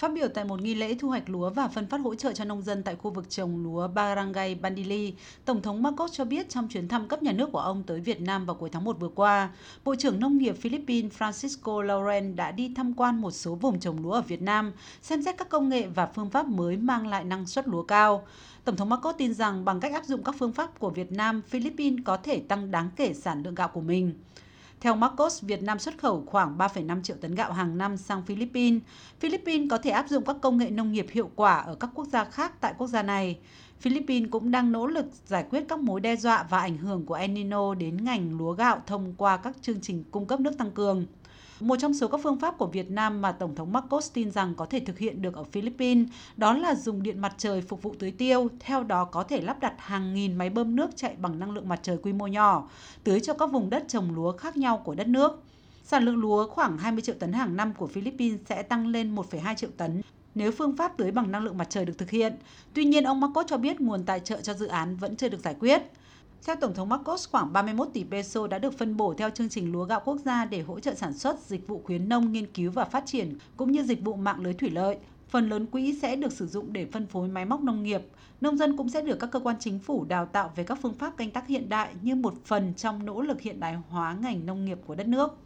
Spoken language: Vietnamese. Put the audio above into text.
Phát biểu tại một nghi lễ thu hoạch lúa và phân phát hỗ trợ cho nông dân tại khu vực trồng lúa Barangay Bandili, Tổng thống Marcos cho biết trong chuyến thăm cấp nhà nước của ông tới Việt Nam vào cuối tháng 1 vừa qua, Bộ trưởng Nông nghiệp Philippines Francisco Lauren đã đi tham quan một số vùng trồng lúa ở Việt Nam, xem xét các công nghệ và phương pháp mới mang lại năng suất lúa cao. Tổng thống Marcos tin rằng bằng cách áp dụng các phương pháp của Việt Nam, Philippines có thể tăng đáng kể sản lượng gạo của mình. Theo Marcos, Việt Nam xuất khẩu khoảng 3,5 triệu tấn gạo hàng năm sang Philippines. Philippines có thể áp dụng các công nghệ nông nghiệp hiệu quả ở các quốc gia khác tại quốc gia này. Philippines cũng đang nỗ lực giải quyết các mối đe dọa và ảnh hưởng của El Nino đến ngành lúa gạo thông qua các chương trình cung cấp nước tăng cường. Một trong số các phương pháp của Việt Nam mà Tổng thống Marcos tin rằng có thể thực hiện được ở Philippines đó là dùng điện mặt trời phục vụ tưới tiêu, theo đó có thể lắp đặt hàng nghìn máy bơm nước chạy bằng năng lượng mặt trời quy mô nhỏ, tưới cho các vùng đất trồng lúa khác nhau của đất nước. Sản lượng lúa khoảng 20 triệu tấn hàng năm của Philippines sẽ tăng lên 1,2 triệu tấn nếu phương pháp tưới bằng năng lượng mặt trời được thực hiện. Tuy nhiên, ông Marcos cho biết nguồn tài trợ cho dự án vẫn chưa được giải quyết. Theo Tổng thống Marcos, khoảng 31 tỷ peso đã được phân bổ theo chương trình lúa gạo quốc gia để hỗ trợ sản xuất, dịch vụ khuyến nông, nghiên cứu và phát triển, cũng như dịch vụ mạng lưới thủy lợi. Phần lớn quỹ sẽ được sử dụng để phân phối máy móc nông nghiệp. Nông dân cũng sẽ được các cơ quan chính phủ đào tạo về các phương pháp canh tác hiện đại như một phần trong nỗ lực hiện đại hóa ngành nông nghiệp của đất nước.